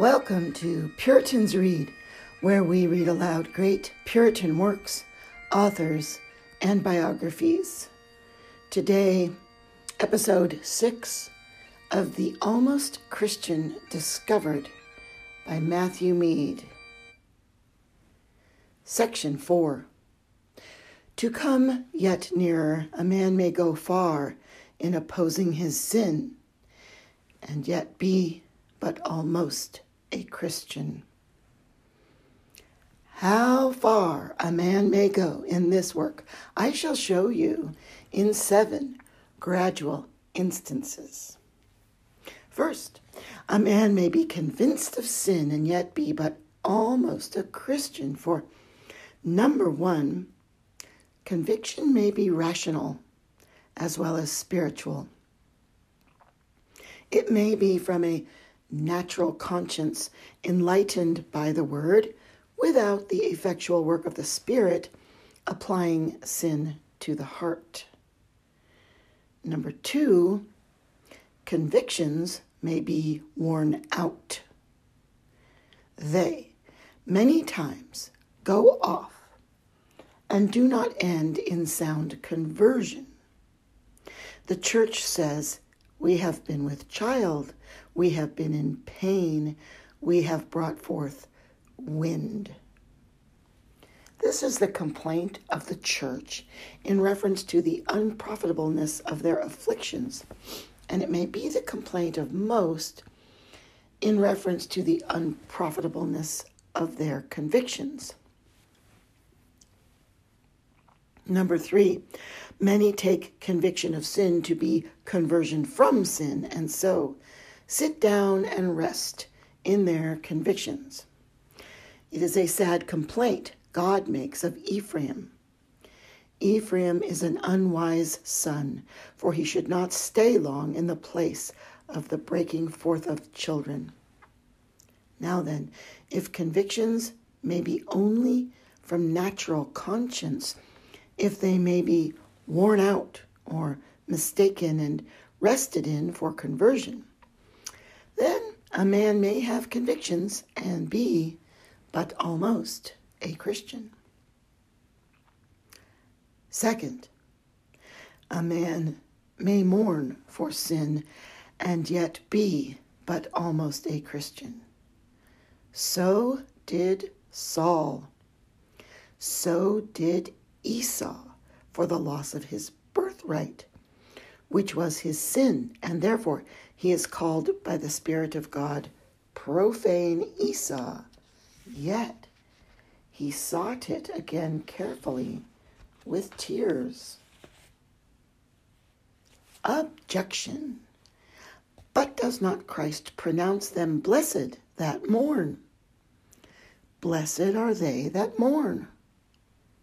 Welcome to Puritans Read, where we read aloud great Puritan works, authors, and biographies. Today, episode 6 of The Almost Christian Discovered by Matthew Mead. Section 4 To come yet nearer, a man may go far in opposing his sin, and yet be but almost a Christian. How far a man may go in this work, I shall show you in seven gradual instances. First, a man may be convinced of sin and yet be but almost a Christian, for number one, conviction may be rational as well as spiritual. It may be from a natural conscience enlightened by the word without the effectual work of the Spirit applying sin to the heart. Number two, convictions may be worn out. They many times go off and do not end in sound conversion. The church says, We have been with child, we have been in pain, we have brought forth wind. This is the complaint of the church in reference to the unprofitableness of their afflictions, and it may be the complaint of most in reference to the unprofitableness of their convictions. Number three, many take conviction of sin to be conversion from sin, and so sit down and rest in their convictions. It is a sad complaint God makes of Ephraim. Ephraim is an unwise son, for he should not stay long in the place of the breaking forth of children. Now then, if convictions may be only from natural conscience, if they may be worn out or mistaken and rested in for conversion, then a man may have convictions and be but almost a Christian. Second, a man may mourn for sin and yet be but almost a Christian. So did Saul. So did Esau for the loss of his birthright, which was his sin, and therefore he is called by the Spirit of God profane Esau. Yet he sought it again carefully with tears. Objection. But does not Christ pronounce them blessed that mourn? Blessed are they that mourn.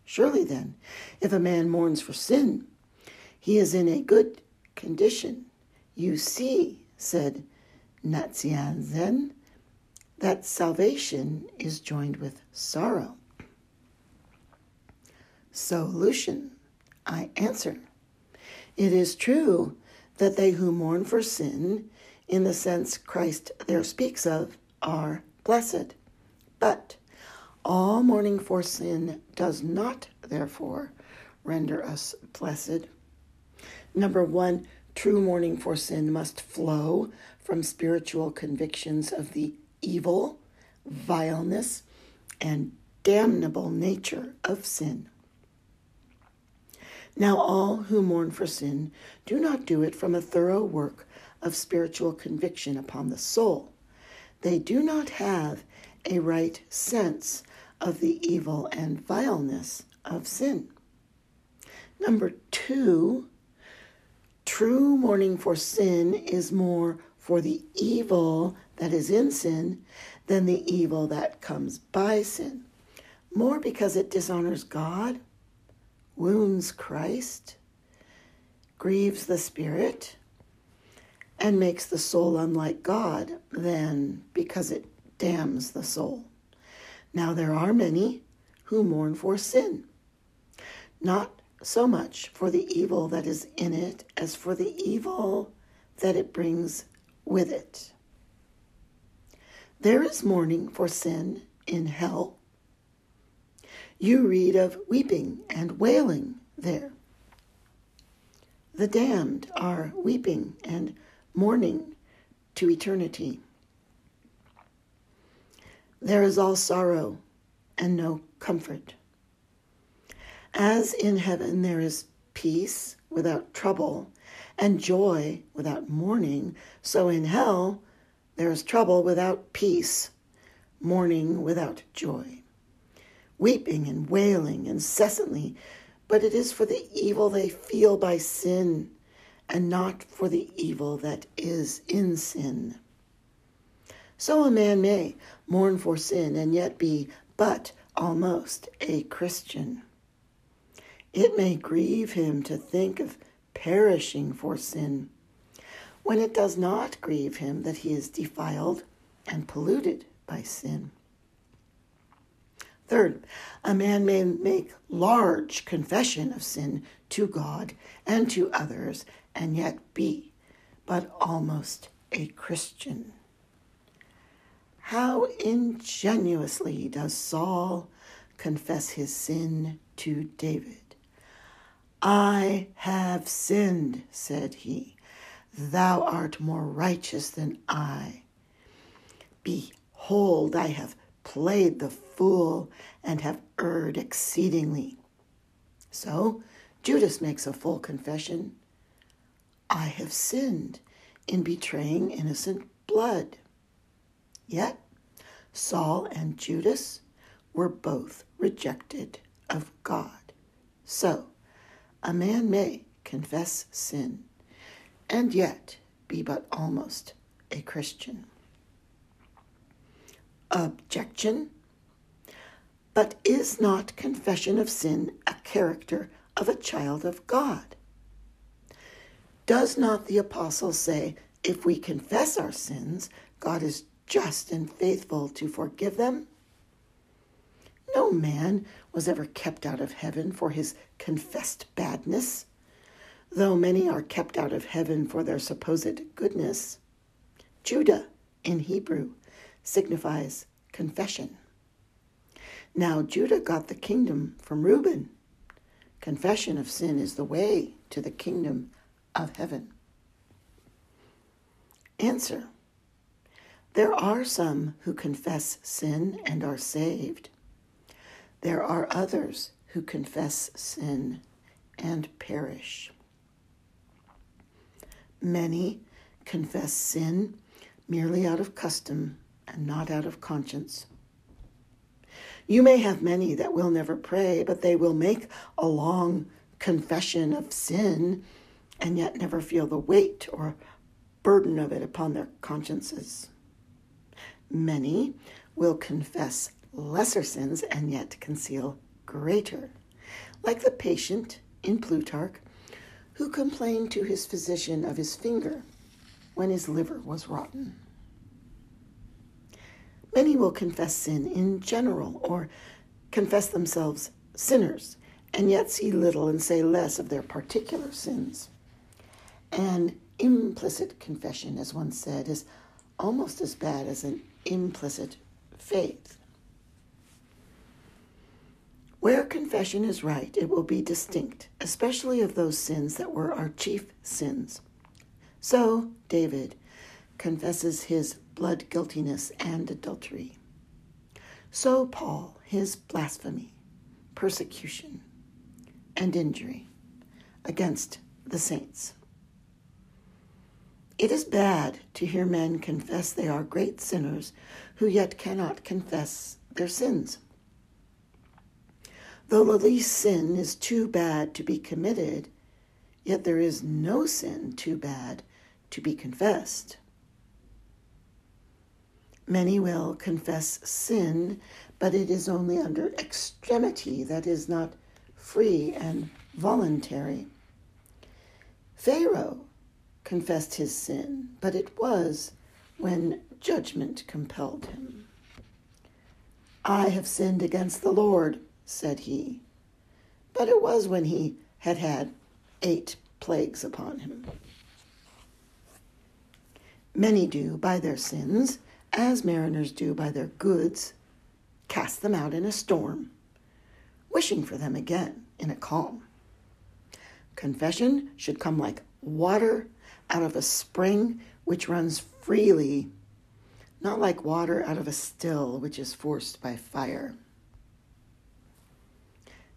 Surely then, if a man mourns for sin, he is in a good condition. You see, said Nazianzen, that salvation is joined with sorrow. Solution, I answer. It is true that they who mourn for sin, in the sense Christ there speaks of, are blessed. But all mourning for sin does not, therefore, render us blessed. Number one, true mourning for sin must flow from spiritual convictions of the evil, vileness, and damnable nature of sin. Now, all who mourn for sin do not do it from a thorough work of spiritual conviction upon the soul. They do not have a right sense of the evil and vileness of sin. Number two, true mourning for sin is more for the evil that is in sin than the evil that comes by sin. More because it dishonors God, wounds Christ, grieves the Spirit, and makes the soul unlike God than because it damns the soul. Now, there are many who mourn for sin, not so much for the evil that is in it as for the evil that it brings with it. There is mourning for sin in hell. You read of weeping and wailing there. The damned are weeping and mourning to eternity. There is all sorrow and no comfort. As in heaven there is peace without trouble and joy without mourning, so in hell there is trouble without peace, mourning without joy, weeping and wailing incessantly, but it is for the evil they feel by sin and not for the evil that is in sin. So a man may mourn for sin and yet be but almost a Christian. It may grieve him to think of perishing for sin, when it does not grieve him that he is defiled and polluted by sin. Third, a man may make large confession of sin to God and to others and yet be but almost a Christian. How ingenuously does Saul confess his sin to David? I have sinned, said he. Thou art more righteous than I. Behold, I have played the fool and have erred exceedingly. So Judas makes a full confession I have sinned in betraying innocent blood. Yet Saul and Judas were both rejected of God. So a man may confess sin and yet be but almost a Christian. Objection. But is not confession of sin a character of a child of God? Does not the apostle say, if we confess our sins, God is just and faithful to forgive them? No man was ever kept out of heaven for his confessed badness, though many are kept out of heaven for their supposed goodness. Judah in Hebrew signifies confession. Now, Judah got the kingdom from Reuben. Confession of sin is the way to the kingdom of heaven. Answer There are some who confess sin and are saved. There are others who confess sin and perish. Many confess sin merely out of custom and not out of conscience. You may have many that will never pray, but they will make a long confession of sin and yet never feel the weight or burden of it upon their consciences. Many will confess lesser sins and yet conceal greater, like the patient in Plutarch who complained to his physician of his finger when his liver was rotten. Many will confess sin in general or confess themselves sinners and yet see little and say less of their particular sins. An implicit confession, as one said, is almost as bad as an implicit faith. Where confession is right, it will be distinct, especially of those sins that were our chief sins. So, David confesses his blood guiltiness and adultery. So, Paul, his blasphemy, persecution, and injury against the saints. It is bad to hear men confess they are great sinners who yet cannot confess their sins. Though the least sin is too bad to be committed, yet there is no sin too bad to be confessed. Many will confess sin, but it is only under extremity that is not free and voluntary. Pharaoh confessed his sin, but it was when judgment compelled him. I have sinned against the Lord, said he. But it was when he had had eight plagues upon him. Many do, by their sins, as mariners do by their goods, cast them out in a storm, wishing for them again in a calm. Confession should come like water out of a spring which runs freely, not like water out of a still which is forced by fire.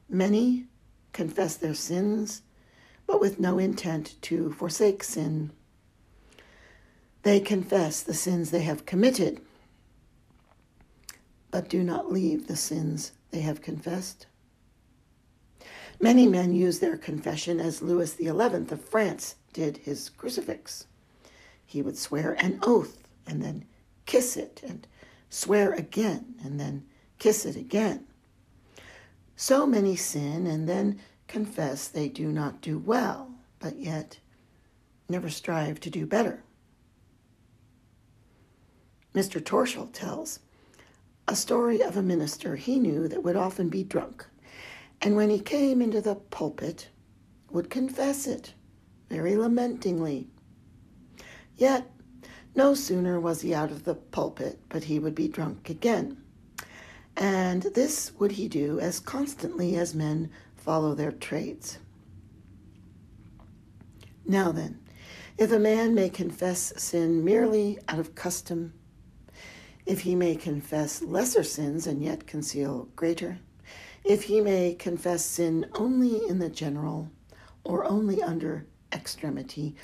Many confess their sins, but with no intent to forsake sin. They confess the sins they have committed, but do not leave the sins they have confessed. Many mm-hmm. men use their confession as Louis XI of France did his crucifix. He would swear an oath and then kiss it, and swear again and then kiss it again. So many sin and then confess they do not do well, but yet never strive to do better. Mr. Torschel tells a story of a minister he knew that would often be drunk, and when he came into the pulpit, would confess it very lamentingly. Yet, no sooner was he out of the pulpit, but he would be drunk again. And this would he do as constantly as men follow their trades. Now then, if a man may confess sin merely out of custom, if he may confess lesser sins and yet conceal greater, if he may confess sin only in the general or only under extremity,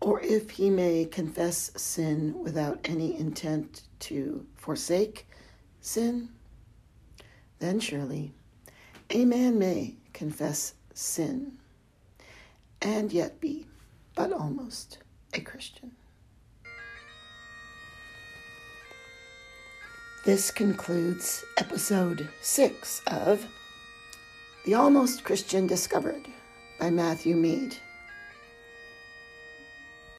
or if he may confess sin without any intent to forsake sin, then surely a man may confess sin and yet be but almost a Christian. This concludes episode six of The Almost Christian Discovered by Matthew Mead.